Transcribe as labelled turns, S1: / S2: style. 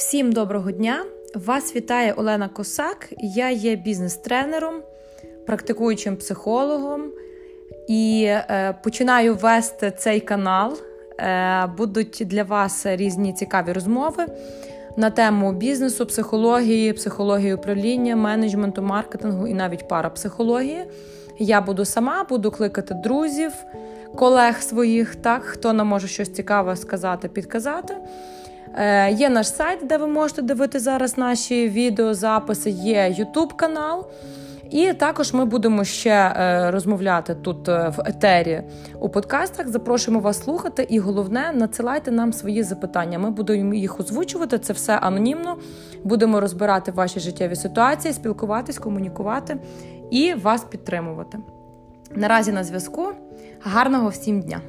S1: Всім доброго дня! Вас вітає Олена Косак. Я є бізнес-тренером, практикуючим психологом і е, починаю вести цей канал. Е, Будуть для вас різні цікаві розмови на тему бізнесу, психології, психології управління, менеджменту, маркетингу і навіть парапсихології. Я буду сама, буду кликати друзів, колег своїх, так, хто нам може щось цікаве сказати, підказати. Е, Є наш сайт, де ви можете дивити зараз наші відеозаписи, є YouTube канал. І також ми будемо ще е, розмовляти тут е, в етері у подкастах. Запрошуємо вас слухати, і головне, надсилайте нам свої запитання. Ми будемо їх озвучувати. Це все анонімно. Будемо розбирати ваші життєві ситуації, спілкуватись, комунікувати і вас підтримувати. Наразі на зв'язку. Гарного всім дня!